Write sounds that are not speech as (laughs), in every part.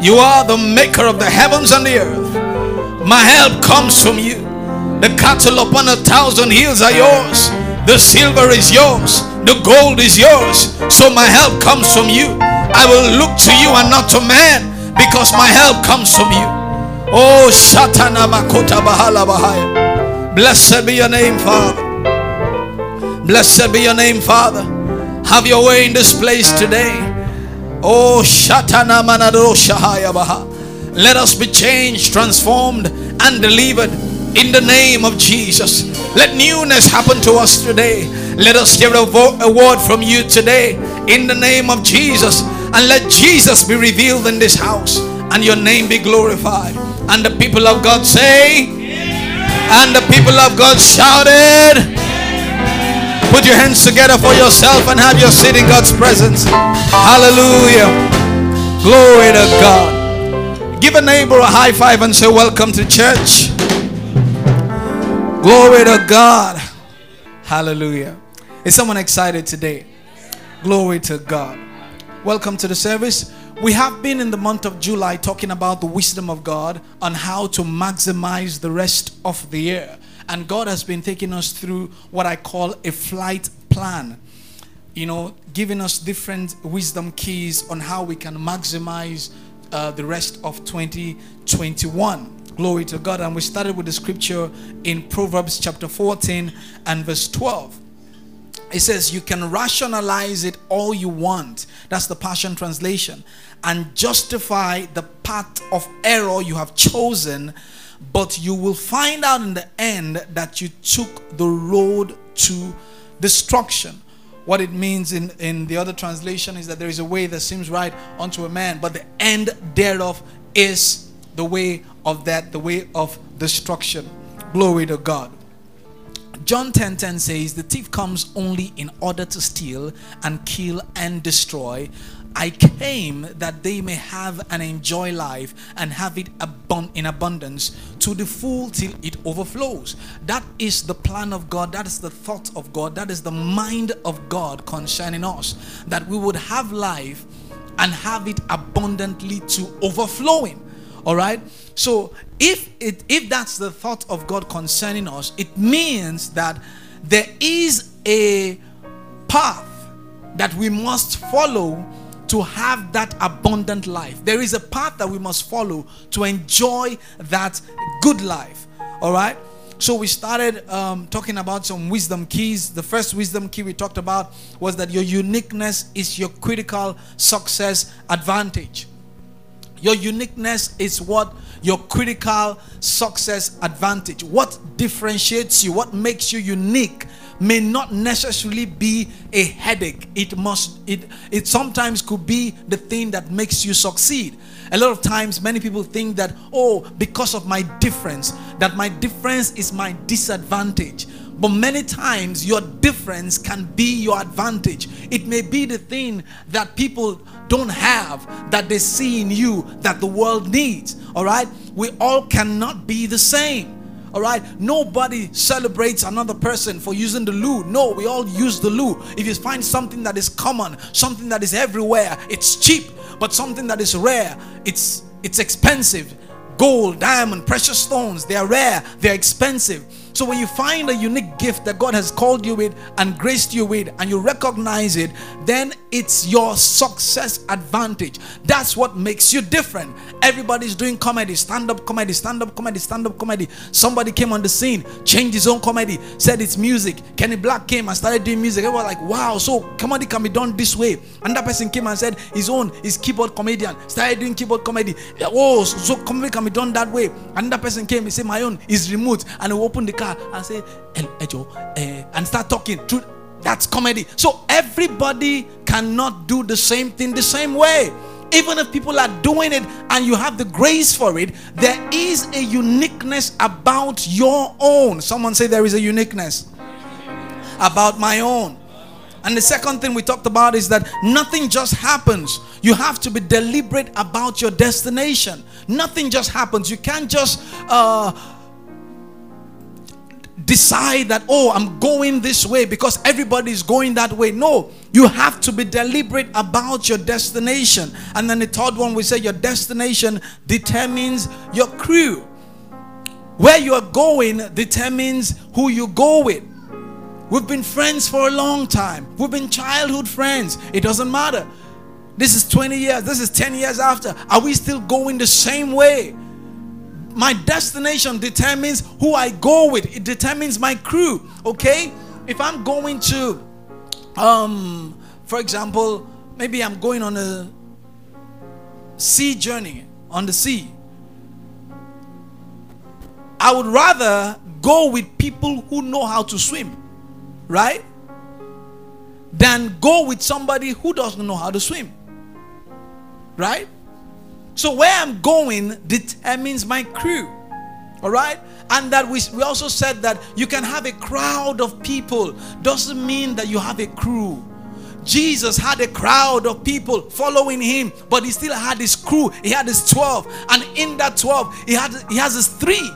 You are the maker of the heavens and the earth. My help comes from you. The cattle upon a thousand hills are yours. The silver is yours. The gold is yours. So my help comes from you. I will look to you and not to man because my help comes from you. Oh, Shatana Makota Bahala Bahaya. Blessed be your name, Father. Blessed be your name, Father. Have your way in this place today. Oh, Shatana Manado Shahaya Baha. Let us be changed, transformed, and delivered in the name of Jesus. Let newness happen to us today. Let us hear a, vo- a word from you today in the name of Jesus. And let Jesus be revealed in this house and your name be glorified. And the people of God say, and the people of God shouted. Put your hands together for yourself and have your seat in God's presence. Hallelujah. Glory to God. Give a neighbor a high five and say, Welcome to church. Glory to God. Hallelujah. Is someone excited today? Glory to God. Welcome to the service. We have been in the month of July talking about the wisdom of God on how to maximize the rest of the year. And God has been taking us through what I call a flight plan. You know, giving us different wisdom keys on how we can maximize uh, the rest of 2021. Glory to God. And we started with the scripture in Proverbs chapter 14 and verse 12. It says, You can rationalize it all you want. That's the Passion Translation. And justify the path of error you have chosen, but you will find out in the end that you took the road to destruction. What it means in, in the other translation is that there is a way that seems right unto a man, but the end thereof is the way of that, the way of destruction. Glory to God. John 10:10 10, 10 says, "The thief comes only in order to steal and kill and destroy. I came that they may have and enjoy life and have it abund- in abundance to the full till it overflows." That is the plan of God. That is the thought of God. That is the mind of God concerning us. That we would have life and have it abundantly to overflowing. All right. So if it if that's the thought of God concerning us, it means that there is a path that we must follow to have that abundant life. There is a path that we must follow to enjoy that good life. All right. So we started um, talking about some wisdom keys. The first wisdom key we talked about was that your uniqueness is your critical success advantage. Your uniqueness is what your critical success advantage. What differentiates you, what makes you unique may not necessarily be a headache. It must it it sometimes could be the thing that makes you succeed. A lot of times many people think that oh because of my difference that my difference is my disadvantage. But many times your difference can be your advantage. It may be the thing that people don't have that they see in you that the world needs. All right? We all cannot be the same. All right, nobody celebrates another person for using the loo. No, we all use the loo. If you find something that is common, something that is everywhere, it's cheap, but something that is rare, it's it's expensive. Gold, diamond, precious stones, they are rare, they're expensive. So when you find a unique gift that God has called you with and graced you with and you recognize it, then it's your success advantage. That's what makes you different. Everybody's doing comedy, stand-up comedy, stand-up comedy, stand-up comedy. Somebody came on the scene, changed his own comedy, said it's music. Kenny Blaq came and started doing music. Everyone was like, wow, so comedy can be done this way. Another person came and said his own is keyboard comedian, started doing keyboard comedy. Oh, so comedy can be done that way. Another person came, and said my own is remote, and he opened the car and say, "El Ejo," eh, and start talking. Through That's comedy. So everybody cannot do the same thing the same way. Even if people are doing it and you have the grace for it, there is a uniqueness about your own. Someone say there is a uniqueness about my own. And the second thing we talked about is that nothing just happens. You have to be deliberate about your destination. Nothing just happens. You can't just uh, decide that, oh, I'm going this way because everybody is going that way. No, you have to be deliberate about your destination. And then the third one, we say your destination determines your crew. Where you are going determines who you go with. We've been friends for a long time. We've been childhood friends. It doesn't matter. This is 20 years. This is 10 years after. Are we still going the same way? My destination determines who I go with. It determines my crew. Okay? If I'm going to, um, for example, maybe I'm going on a sea journey on the sea. I would rather go with people who know how to swim, right? Than go with somebody who doesn't know how to swim, right? So where I'm going determines my crew. All right? And that we, we also said that you can have a crowd of people, doesn't mean that you have a crew. Jesus had a crowd of people following him, but he still had his crew. He had his 12. And in that 12, he had he has his three.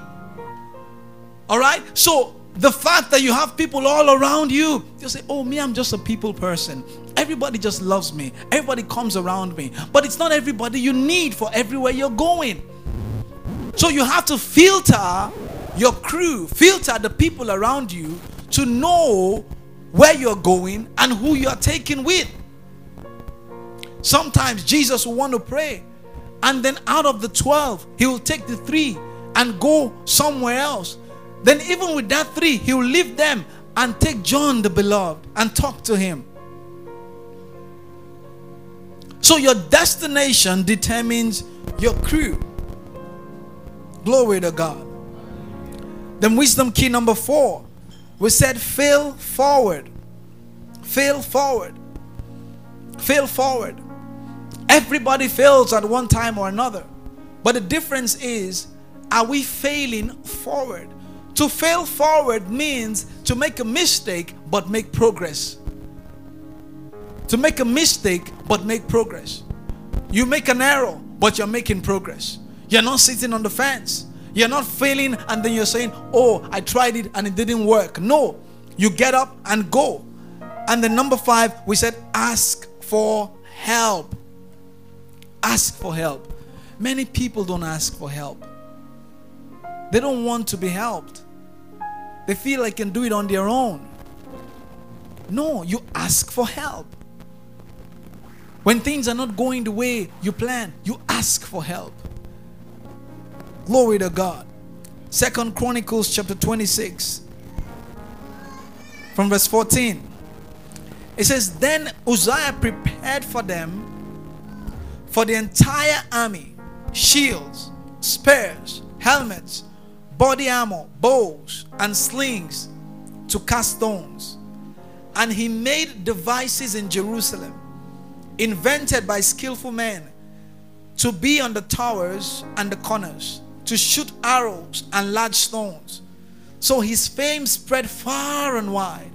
All right? So the fact that you have people all around you, you say, Oh, me, I'm just a people person. Everybody just loves me. Everybody comes around me. But it's not everybody you need for everywhere you're going. So you have to filter your crew, filter the people around you to know where you're going and who you're taking with. Sometimes Jesus will want to pray, and then out of the 12, he will take the three and go somewhere else. Then, even with that three, he will leave them and take John the beloved and talk to him. So your destination determines your crew. Glory to God. Then wisdom key number four. We said fail forward. Fail forward. Fail forward. Everybody fails at one time or another. But the difference is, are we failing forward? To fail forward means to make a mistake but make progress to make a mistake but make progress. You make an error but you're making progress. You're not sitting on the fence. You're not failing and then you're saying, Oh, I tried it and it didn't work. No, you get up and go. And the number five, we said, Ask for help. Ask for help. Many people don't ask for help, they don't want to be helped. They feel like they can do it on their own. No, you ask for help. When things are not going the way you plan, you ask for help. Glory to God. Second Chronicles chapter 26 from verse 14. It says, Then Uzziah prepared for them for the entire army shields, spears, helmets, body armor, bows, and slings to cast stones. And he made devices in Jerusalem invented by skillful men to be on the towers and the corners, to shoot arrows and large stones. So his fame spread far and wide,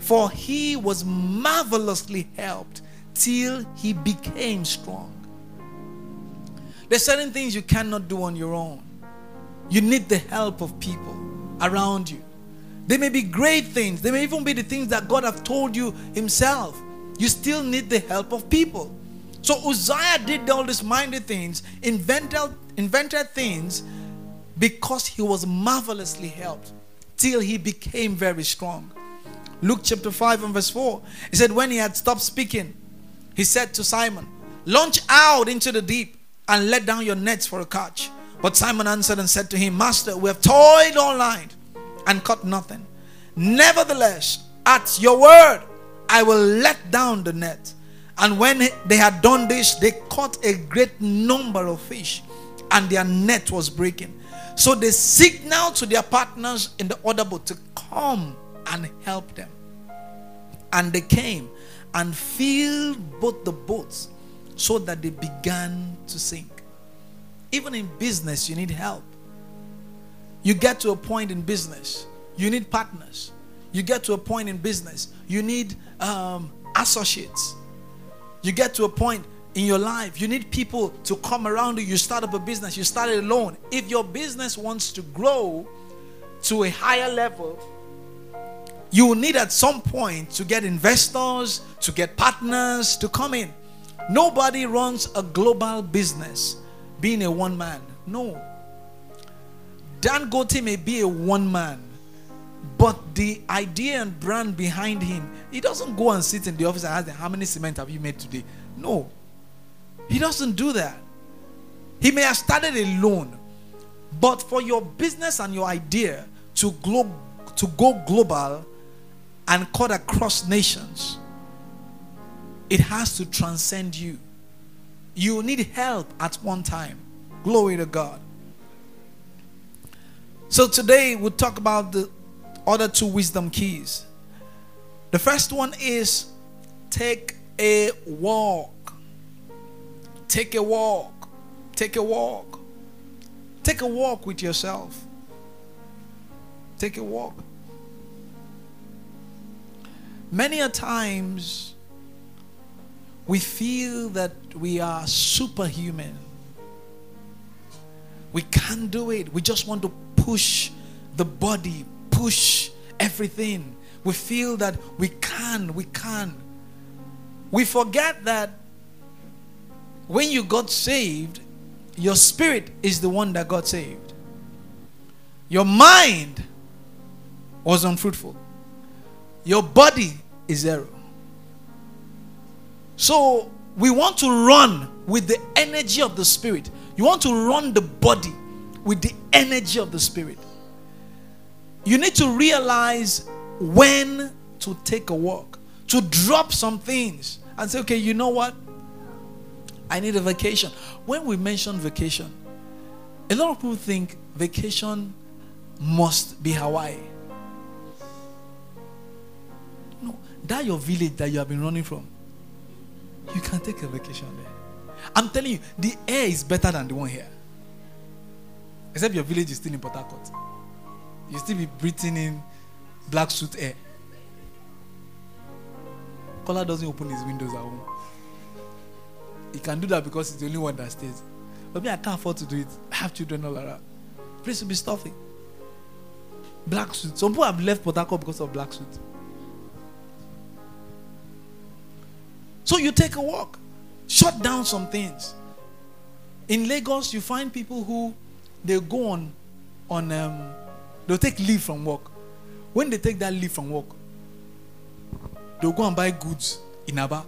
for he was marvelously helped till he became strong. There's certain things you cannot do on your own. You need the help of people around you. They may be great things. They may even be the things that God have told you himself you still need the help of people. So Uzziah did all these mighty things, invented, invented things because he was marvelously helped till he became very strong. Luke chapter 5 and verse 4. He said, When he had stopped speaking, he said to Simon, Launch out into the deep and let down your nets for a catch. But Simon answered and said to him, Master, we have toiled all night and caught nothing. Nevertheless, at your word, I will let down the net. And when they had done this, they caught a great number of fish, and their net was breaking. So they signaled to their partners in the other boat to come and help them. And they came and filled both the boats so that they began to sink. Even in business, you need help. You get to a point in business, you need partners. You get to a point in business, you need um, associates. You get to a point in your life, you need people to come around you. You start up a business, you start it alone. If your business wants to grow to a higher level, you will need at some point to get investors, to get partners to come in. Nobody runs a global business being a one man. No. Dangote may be a one man, but the idea and brand behind him, he doesn't go and sit in the office and ask them, How many cement have you made today? No. He doesn't do that. He may have started alone, but for your business and your idea to, glo- to go global and cut across nations, it has to transcend you. You need help at one time. Glory to God. So today we'll talk about the other two wisdom keys. The first one is take a walk. Take a walk. Take a walk. Take a walk with yourself. Take a walk. Many a times we feel that we are superhuman. We can't do it. We just want to push the body, push everything. We feel that we can, we can. We forget that when you got saved, your spirit is the one that got saved. Your mind was unfruitful. Your body is zero. So we want to run with the energy of the spirit. You want to run the body with the energy of the spirit. You need to realize when to take a walk, to drop some things and say, okay, you know what? I need a vacation. When we mention vacation, a lot of people think vacation must be Hawaii. No, that your village that you have been running from, you can take a vacation there. I'm telling you, the air is better than the one here. Except your village is still in Port Harcourt. You still be breathing in black suit air. Kola doesn't open his windows at home. He can do that because he's the only one that stays. But me, I can't afford to do it. I have children all around. Place be stuffy. Black suit. Some people have left Port Harcourt because of black suit. So you take a walk. Shut down some things. In Lagos, you find people who they go on on um, they'll take leave from work. When they take that leave from work, they'll go and buy goods in Aba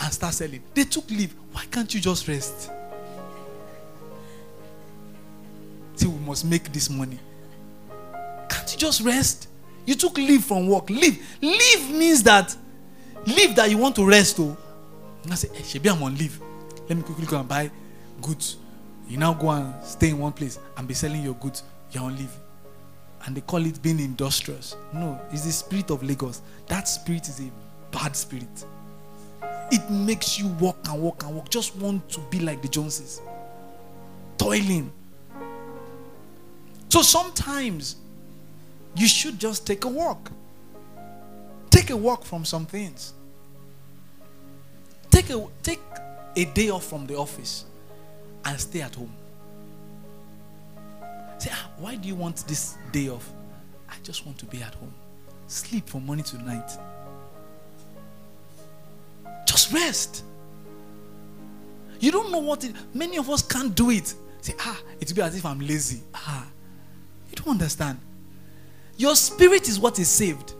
and start selling. They took leave. Why can't you just rest? See, we must make this money. Can't you just rest? You took leave from work. Leave. Leave means that leave that you want to rest. Oh, and I say, eh, hey, Shebi, I'm on leave. Let me quickly go and buy goods. You now go and stay in one place and be selling your goods. You're on leave. And they call it being industrious. No, it's the spirit of Lagos. That spirit is a bad spirit. It makes you walk and walk and walk. Just want to be like the Joneses. Toiling. So sometimes you should just take a walk. Take a walk from some things. Take a take a day off from the office and stay at home. Say, ah, why do you want this day off? I just want to be at home. Sleep from morning to night. Just rest. You don't know what it many of us can't do it. Say, ah, it will be as if I'm lazy. Ah, you don't understand. Your spirit is what is saved.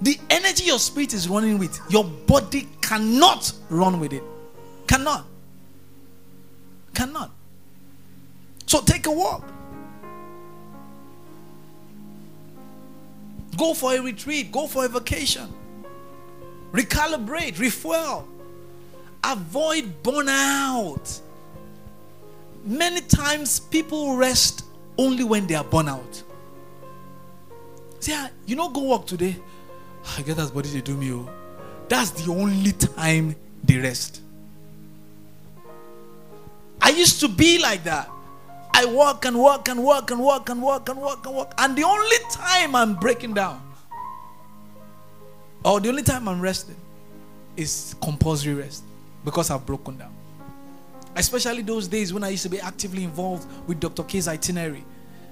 The energy your spirit is running with, your body cannot run with it. Cannot. Cannot. So take a walk. Go for a retreat. Go for a vacation. Recalibrate. Refuel. Avoid burnout. Many times people rest only when they are burnout. See, ah, you know, go work today. I get that body they do me. Oh. That's the only time they rest. I used to be like that. I walk and walk and walk and walk and walk and walk and walk. And the only time I'm breaking down, or the only time I'm resting, is compulsory rest because I've broken down. Especially those days when I used to be actively involved with Dr. K's itinerary.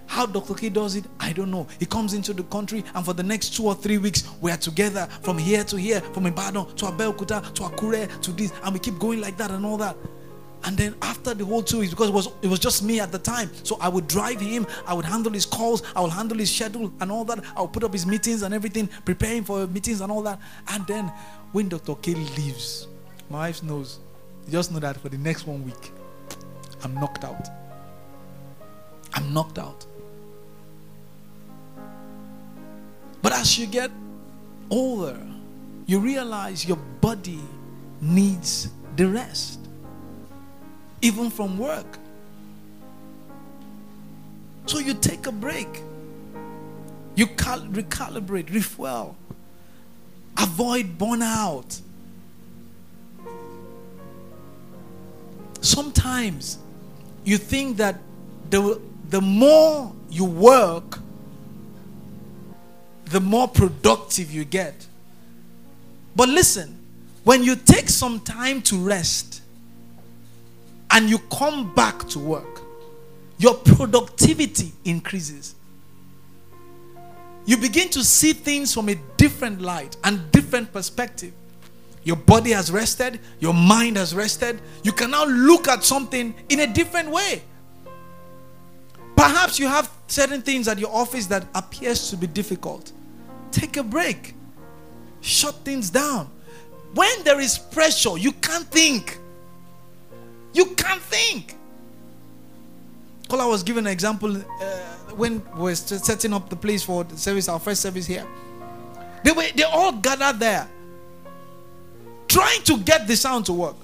How Dr. K does it, I don't know. He comes into the country, and for the next two or three weeks, we are together from here to here, from Ibadan to Abeokuta to Akure to this, and we keep going like that and all that. And then after the whole two weeks, because it was it was just me at the time, so I would drive him, I would handle his calls, I would handle his schedule and all that. I would put up his meetings and everything, preparing for meetings and all that. And then when Dr. K leaves, my wife knows. Just know that for the next one week, I'm knocked out. I'm knocked out. But as you get older, you realize your body needs the rest, even from work. So you take a break, you cal- recalibrate, refuel, avoid burnout. Sometimes you think that the, the more you work, the more productive you get. But listen, when you take some time to rest and you come back to work, your productivity increases. You begin to see things from a different light and different perspective. Your body has rested, your mind has rested. You can now look at something in a different way. Perhaps you have certain things at your office that appears to be difficult. Take a break. Shut things down. When there is pressure, you can't think. You can't think. Kola was given an example uh, when we were setting up the place for the service, our first service here. They were they all gathered there, trying to get the sound to work.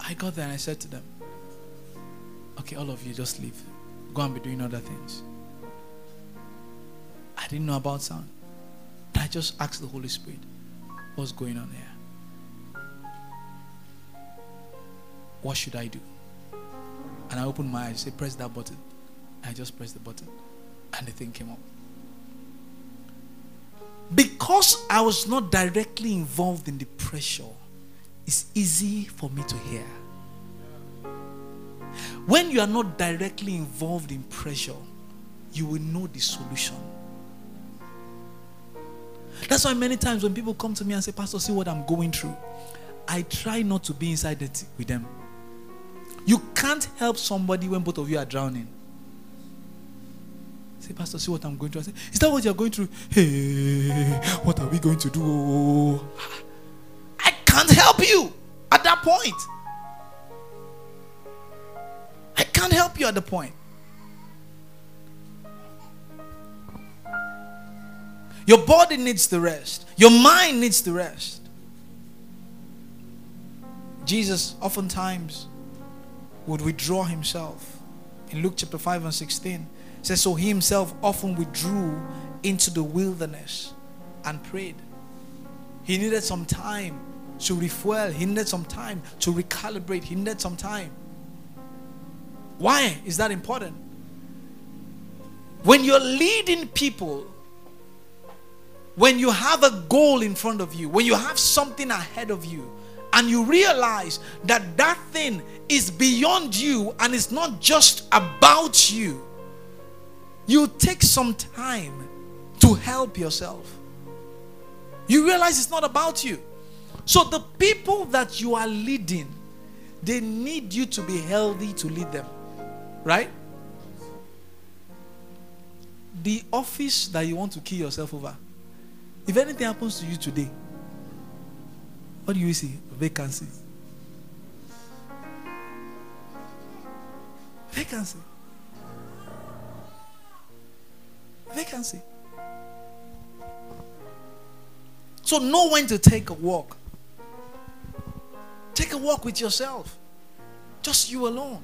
I got there and I said to them, Okay, all of you just leave. Go and be doing other things. I didn't know about sound. I just asked the Holy Spirit, what's going on here? What should I do? And I opened my eyes, say, press that button. I just pressed the button. And the thing came up. Because I was not directly involved in the pressure, it's easy for me to hear. When you are not directly involved in pressure, you will know the solution. That's why many times when people come to me and say, Pastor, see what I'm going through, I try not to be inside it with them. You can't help somebody when both of you are drowning. Say, Pastor, see what I'm going through. I say, Is that what you're going through? Hey, what are we going to do? I can't help you at that point. Can't help you at the point. Your body needs the rest. Your mind needs the rest. Jesus oftentimes would withdraw himself. In Luke chapter 5 and 16, says, So he himself often withdrew into the wilderness and prayed. He needed some time to refuel, he needed some time to recalibrate, he needed some time. Why is that important? When you're leading people, when you have a goal in front of you, when you have something ahead of you, and you realize that that thing is beyond you and it's not just about you, you take some time to help yourself. You realize it's not about you. So the people that you are leading, they need you to be healthy to lead them. Right? The office that you want to kill yourself over if anything happens to you today, what do you see? Vacancy. Vacancy. Vacancy. So know when to take a walk. Take a walk with yourself. Just you alone.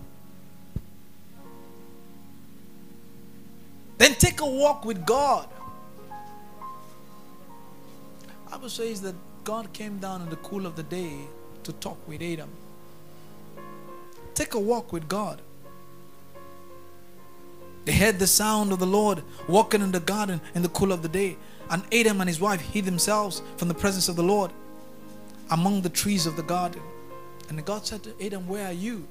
Then take a walk with God. Bible says that God came down in the cool of the day to talk with Adam. Take a walk with God. They heard the sound of the Lord walking in the garden in the cool of the day. And Adam and his wife hid themselves from the presence of the Lord among the trees of the garden. And God said to Adam, Where are you?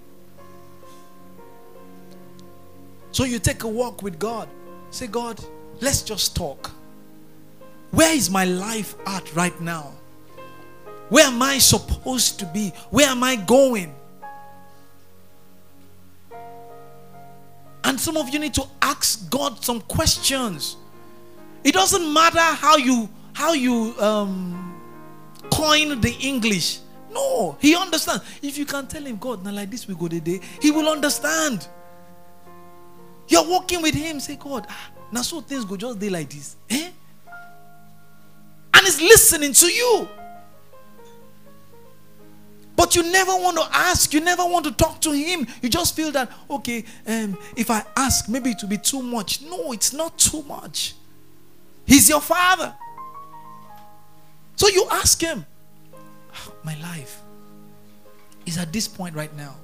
So you take a walk with God. Say, God, let's just talk. Where is my life at right now? Where am I supposed to be? Where am I going? And some of you need to ask God some questions. It doesn't matter how you how you um, coin the English. No, he understands. If you can tell him, God, now like this we go today, he will understand. You're walking with him, say, God, ah, now so things go just day like this. Eh? And he's listening to you. But you never want to ask, you never want to talk to him. You just feel that, okay, um, if I ask, maybe it will be too much. No, it's not too much. He's your father. So you ask him, my life is at this point right now.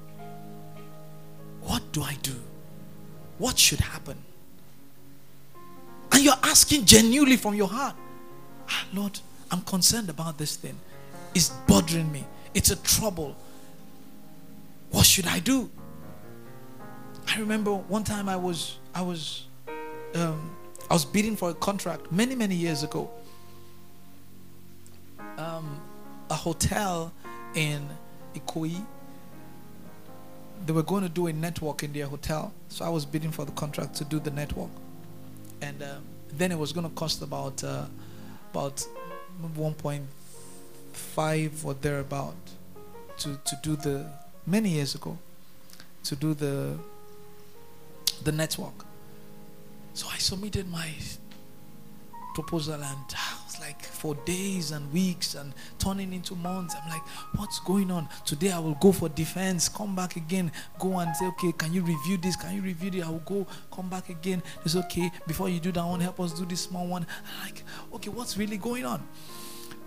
What do I do? What should happen? And you're asking genuinely from your heart, ah, Lord, I'm concerned about this thing. It's bothering me. It's a trouble. What should I do? I remember one time I was I was um, I was bidding for a contract many many years ago. Um, a hotel in Ikoyi. They were going to do a network in their hotel, so I was bidding for the contract to do the network, and uh, then it was going to cost about uh, about 1.5 or thereabout to to do the many years ago to do the the network. So I submitted my proposal and I was like for days and weeks and turning into months. I'm like, what's going on? Today I will go for defense, come back again, go and say, okay, can you review this? Can you review this? I will go, come back again. It's okay. Before you do that one, help us do this small one. I'm like, okay, what's really going on?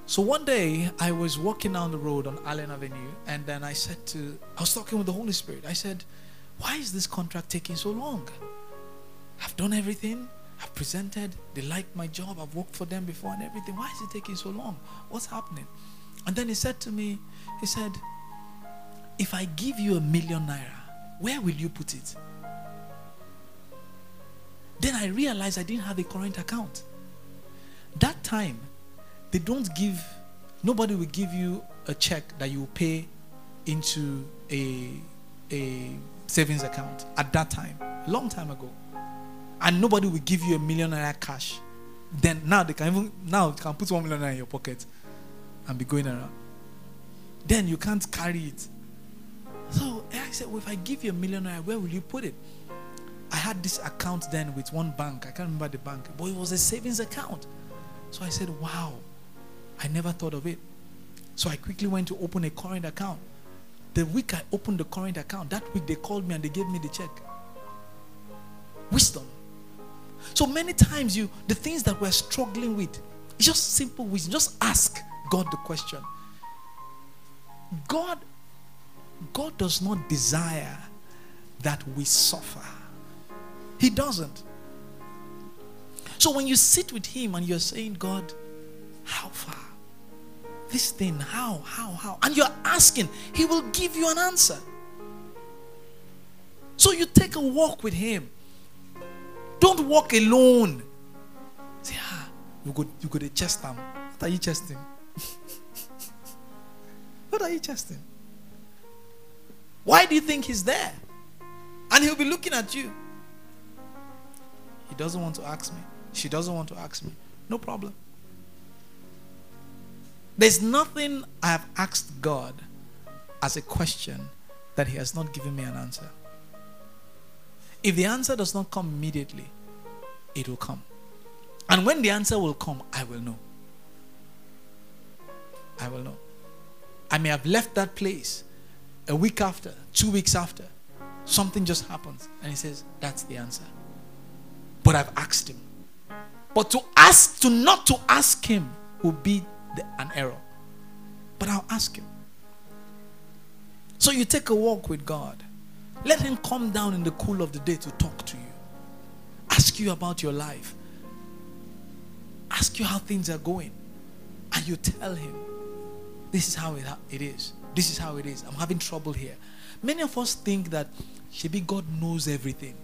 So one day I was walking down the road on Allen Avenue, and then I said to, I was talking with the Holy Spirit. I said, why is this contract taking so long? I've done everything. I've presented. They like my job. I've worked for them before and everything. Why is it taking so long? What's happening? And then he said to me, he said, if I give you a million naira, where will you put it? Then I realized I didn't have a current account. That time, they don't give, nobody will give you a check that you pay into a, a savings account at that time, long time ago. And nobody will give you a million naira cash. Then now they can even now can put one million naira in your pocket and be going around. Then you can't carry it. So I said, Well, if I give you a million naira, where will you put it? I had this account then with one bank. I can't remember the bank, but it was a savings account. So I said, Wow, I never thought of it. So I quickly went to open a current account. The week I opened the current account, that week they called me and they gave me the check. Wisdom. So many times you the things that we're struggling with, it's just simple wisdom. Just ask God the question. God God does not desire that we suffer. He doesn't. So when you sit with him and you're saying, God, how far? This thing, how, how, how? And you're asking, he will give you an answer. So you take a walk with him. Don't walk alone. Say, ah, you go, you go to chest him. What are you chesting? (laughs) what are you chesting? Why do you think he's there? And he'll be looking at you. He doesn't want to ask me. She doesn't want to ask me. No problem. There's nothing I have asked God as a question that He has not given me an answer. If the answer does not come immediately, it will come. And when the answer will come, I will know. I will know. I may have left that place a week after, two weeks after. Something just happens, and he says, That's the answer. But I've asked him. But to ask, to not to ask him, will be the, an error. But I'll ask him. So you take a walk with God. Let him come down in the cool of the day to talk to you. Ask you about your life. Ask you how things are going. And you tell him, this is how it, it is. This is how it is. I'm having trouble here. Many of us think that Shebi God knows everything.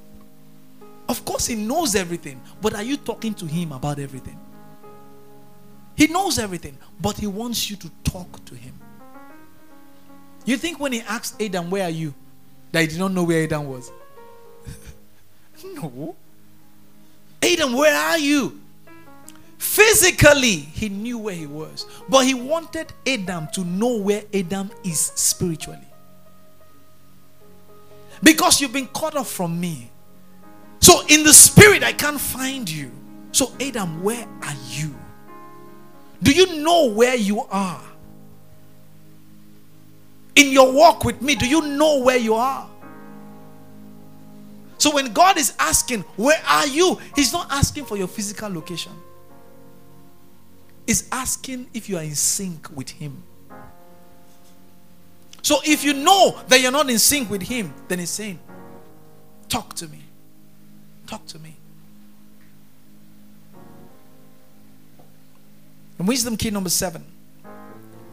Of course, He knows everything, but are you talking to Him about everything? He knows everything, but He wants you to talk to Him. You think when He asks Adam, Where are you? That He did not know where Adam was? (laughs) no. Adam, where are you? Physically, he knew where he was, but he wanted Adam to know where Adam is spiritually. Because you've been cut off from me. So in the spirit, I can't find you. So, Adam, where are you? Do you know where you are? In your walk with me, do you know where you are? So, when God is asking, Where are you? He's not asking for your physical location, He's asking if you are in sync with Him. So if you know that you're not in sync with Him, then He's saying, Talk to me. Talk to me. And wisdom key number seven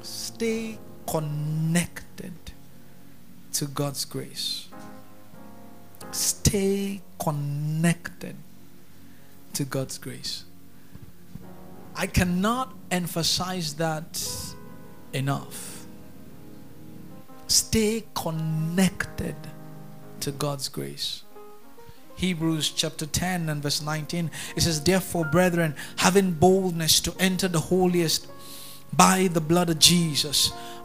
stay connected to God's grace. Stay connected to God's grace. I cannot emphasize that enough Stay connected to God's grace. Hebrews chapter 10 and verse 19 it says, Therefore, brethren, having boldness to enter the holiest by the blood of Jesus,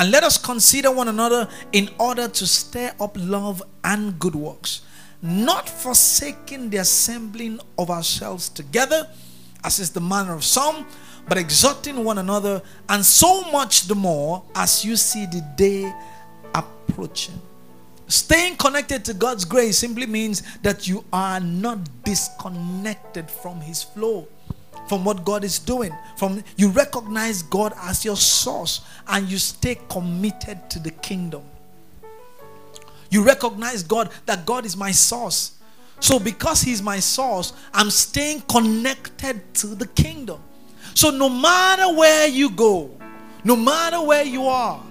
And let us consider one another in order to stir up love and good works, not forsaking the assembling of ourselves together, as is the manner of some but exhorting one another, and so much the more as you see the day approaching. Staying connected to God's grace simply means that you are not disconnected from His flow, from what God is doing. From you recognize God as your source, and you stay committed to the kingdom. You recognize God that God is my source. So, because He's my source, I'm staying connected to the kingdom. So, no matter where you go, no matter where you are,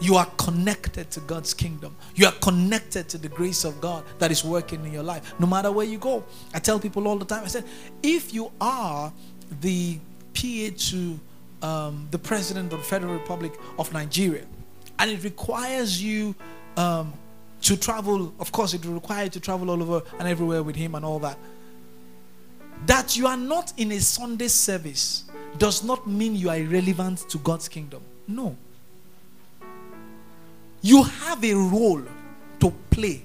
you are connected to God's kingdom. You are connected to the grace of God that is working in your life. No matter where you go. I tell people all the time I said, if you are the PA to um, the President of the Federal Republic of Nigeria, and it requires you um, to travel, of course, it will require you to travel all over and everywhere with him and all that. That you are not in a Sunday service does not mean you are irrelevant to God's kingdom. No. You have a role to play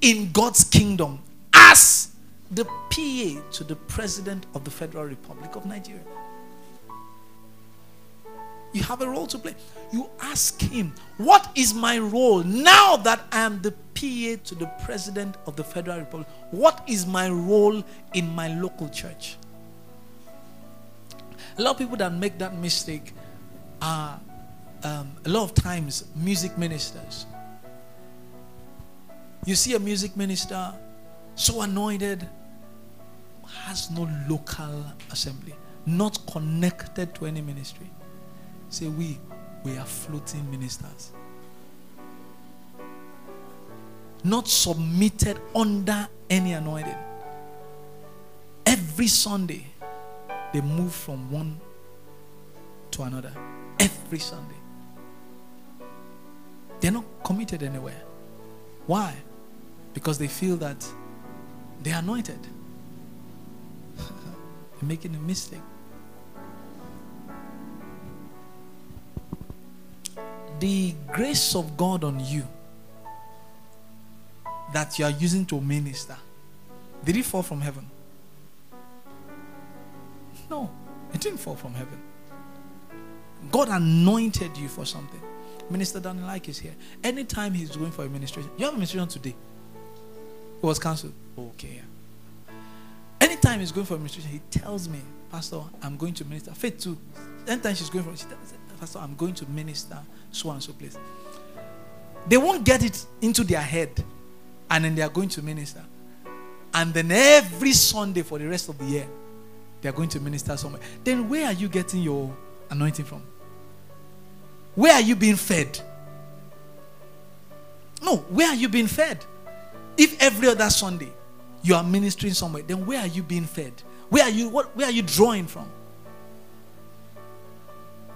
in God's kingdom as the PA to the President of the Federal Republic of Nigeria. You have a role to play. You ask him, What is my role now that I am the PA to the President of the Federal Republic? What is my role in my local church? A lot of people that make that mistake are um, a lot of times music ministers. You see a music minister so anointed, has no local assembly, not connected to any ministry. Say, we, we are floating ministers. Not submitted under any anointing. Every Sunday, they move from one to another every Sunday. They're not committed anywhere. Why? Because they feel that they're anointed. Making a mistake. the grace of God on you that you are using to minister, did it fall from heaven? No, it didn't fall from heaven. God anointed you for something. Minister Daniel Like is here. Anytime he's going for administration, you have administration today. It was cancelled. Okay. Anytime he's going for administration, he tells me, Pastor, I'm going to minister. Faith too. Anytime she's going for, she tells Pastor, I'm going to minister so and so place. They won't get it into their head, and then they are going to minister. And then every Sunday for the rest of the year, they are going to minister somewhere. Then where are you getting your anointing from? Where are you being fed? No, where are you being fed? If every other Sunday you are ministering somewhere, then where are you being fed? Where are you what where are you drawing from?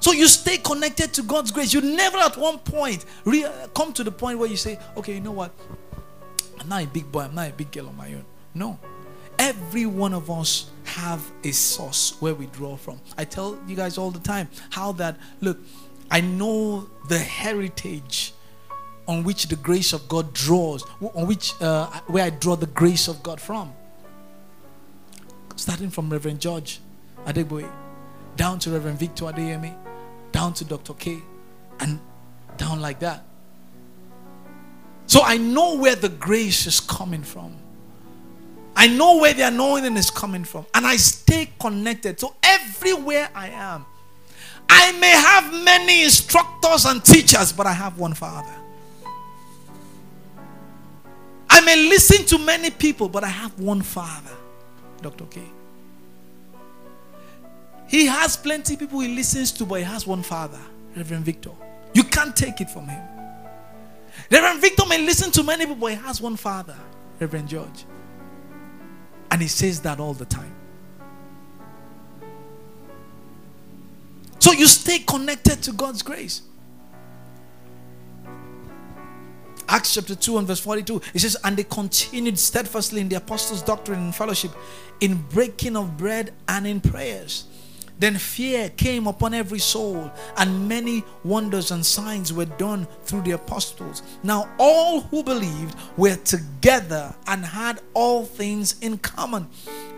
So you stay connected to God's grace. You never at one point re- come to the point where you say, okay, you know what? I'm not a big boy, I'm not a big girl on my own. No. Every one of us have a source where we draw from. I tell you guys all the time how that look, I know the heritage on which the grace of God draws, on which uh, where I draw the grace of God from. Starting from Reverend George Adegboye, down to Reverend Victor Adeyemi, down to Dr. K, and down like that. So I know where the grace is coming from. I know where the anointing is coming from. And I stay connected. So everywhere I am, I may have many instructors and teachers, but I have one Father. I may listen to many people, but I have one Father, Dr. K. He has plenty people he listens to, but he has one Father, Reverend Victor. You can't take it from him. Reverend Victor may listen to many people, but he has one Father, Reverend George. And he says that all the time. So you stay connected to God's grace. Acts chapter 2 and verse 42, it says, And they continued steadfastly in the apostles' doctrine and fellowship, in breaking of bread and in prayers. Then fear came upon every soul, and many wonders and signs were done through the apostles. Now all who believed were together and had all things in common.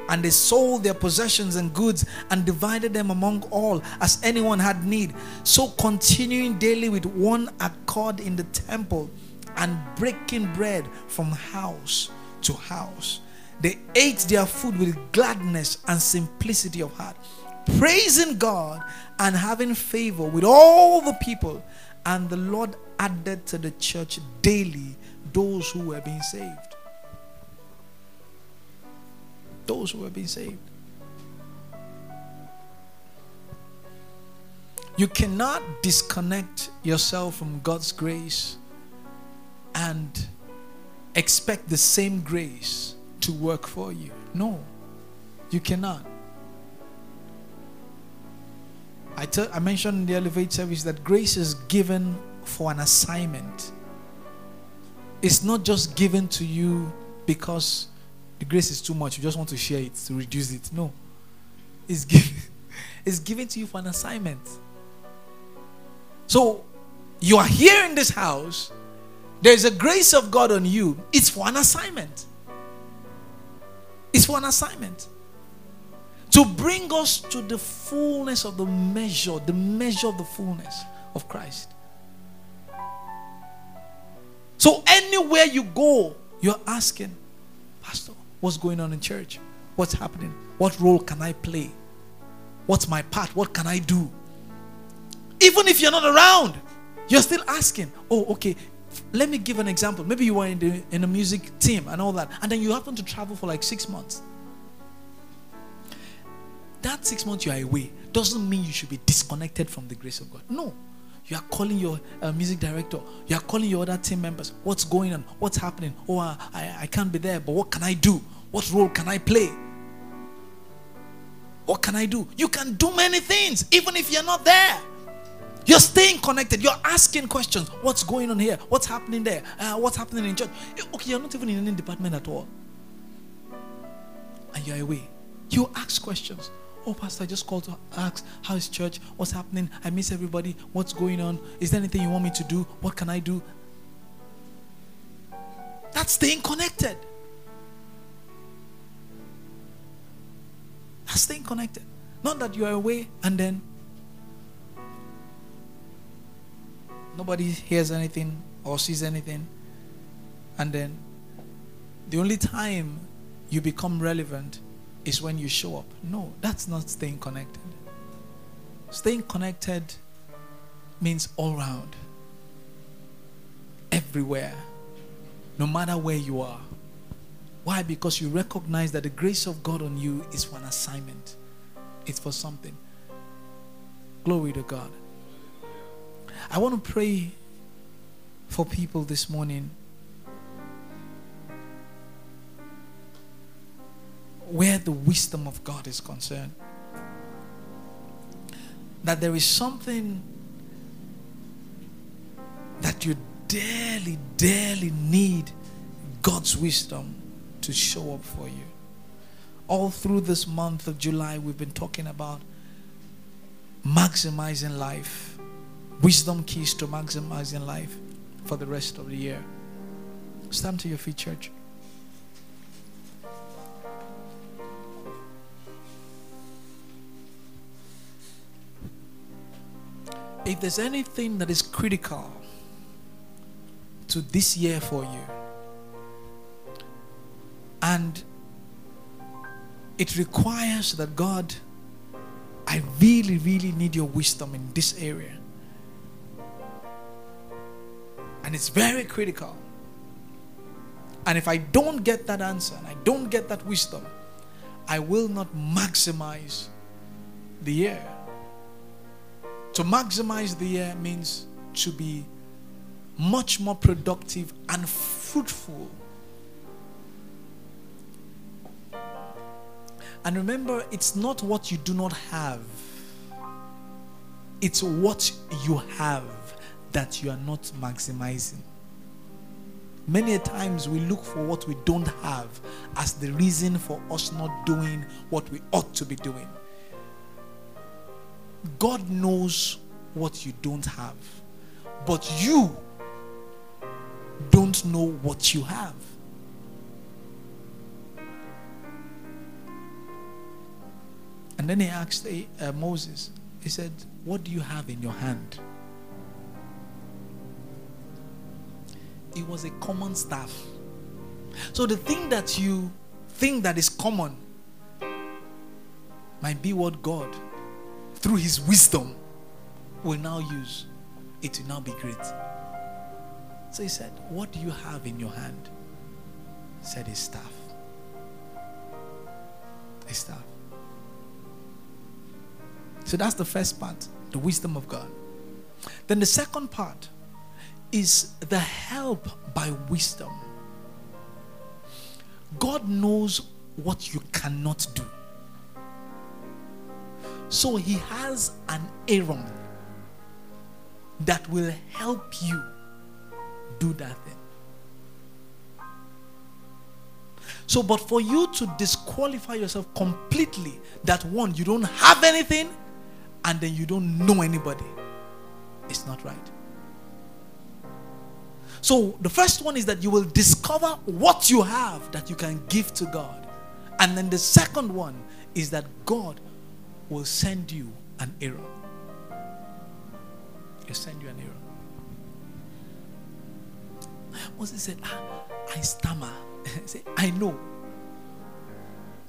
And they sold their possessions and goods and divided them among all as anyone had need. So continuing daily with one accord in the temple and breaking bread from house to house. They ate their food with gladness and simplicity of heart, praising God and having favor with all the people. And the Lord added to the church daily those who were being saved. Those who were being saved. You cannot disconnect yourself from God's grace and expect the same grace to work for you. No, you cannot. I, t- I mentioned in the Elevate service that grace is given for an assignment. It's not just given to you because the grace is too much. You just want to share it to reduce it. No. It's (laughs) given, it's given to you for an assignment. So you are here in this house. There's a grace of God on you. It's for an assignment. It's for an assignment. To bring us to the fullness of the measure, the measure of the fullness of Christ. So anywhere you go, you're asking, Pastor, what's going on in church? What's happening? What role can I play? What's my part? What can I do? Even if you're not around, you're still asking, oh, okay, let me give an example. Maybe you were in, the, in a music team and all that, and then you happen to travel for like six months. That six months you are away doesn't mean you should be disconnected from the grace of God. No. You are calling your uh, music director. You are calling your other team members. What's going on? What's happening? Oh, I, I can't be there, but what can I do? What role can I play? What can I do? You can do many things, even if you're not there. You're staying connected. You're asking questions. What's going on here? What's happening there? Uh, what's happening in church? Okay, you're not even in any department at all. And you're away. You ask questions. Oh, Pastor, I just called to ask how is church? What's happening? I miss everybody. What's going on? Is there anything you want me to do? What can I do? That's staying connected. That's staying connected. Not that you are away and then nobody hears anything or sees anything, and then the only time you become relevant is when you show up. No, that's not staying connected. Staying connected means all round, everywhere, no matter where you are. Why? Because you recognize that the grace of God on you is for an assignment, it's for something. Glory to God. I want to pray for people this morning where the wisdom of God is concerned. That there is something that you dearly, dearly need God's wisdom to show up for you. All through this month of July, we've been talking about maximizing life, wisdom keys to maximizing life for the rest of the year. Stand to your feet, church. If there's anything that is critical to this year for you, and it requires that God, I really, really need your wisdom in this area. And it's very critical. And if I don't get that answer and I don't get that wisdom, I will not maximize the year. To maximize the year means to be much more productive and fruitful. And remember, it's not what you do not have, it's what you have that you are not maximizing. Many times we look for what we don't have as the reason for us not doing what we ought to be doing. God knows what you don't have, but you don't know what you have. And then he asked uh, Moses, he said, What do you have in your hand? It was a common staff. So the thing that you think that is common might be what God through his wisdom, will now use. It will now be great. So he said, What do you have in your hand? Said, His staff. His staff. So that's the first part, the wisdom of God. Then the second part is the help by wisdom. God knows what you cannot do. So he has an Aaron that will help you do that thing. So, but for you to disqualify yourself completely, that one, you don't have anything and then you don't know anybody, it's not right. So, the first one is that you will discover what you have that you can give to God. And then the second one is that God will send you an Aaron. He'll send you an Aaron. Moses said, ah, I stammer. (laughs) I said, I know.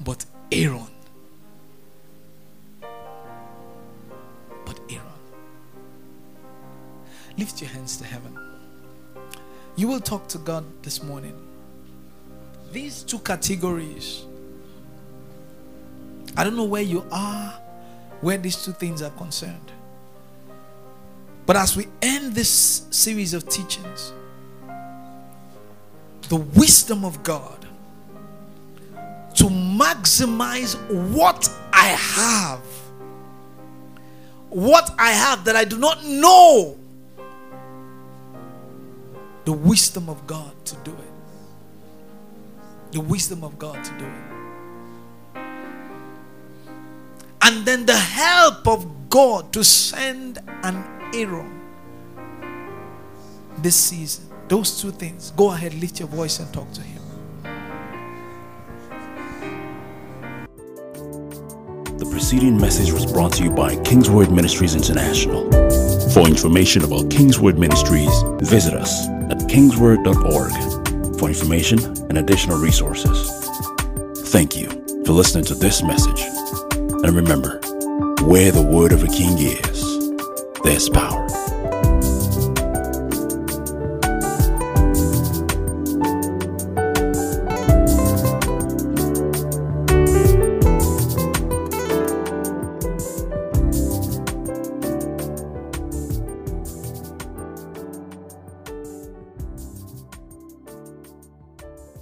But Aaron. But Aaron. Lift your hands to heaven. You will talk to God this morning. These two categories. I don't know where you are where these two things are concerned. But as we end this series of teachings, the wisdom of God to maximize what I have, what I have that I do not know, the wisdom of God to do it. The wisdom of God to do it. and then the help of God to send an Aaron this season. Those two things. Go ahead, lift your voice and talk to him. The preceding message was brought to you by Kingsword Ministries International. For information about Kingsword Ministries, visit us at kingsword.org for information and additional resources. Thank you for listening to this message. And remember, where the word of a king is, there's power.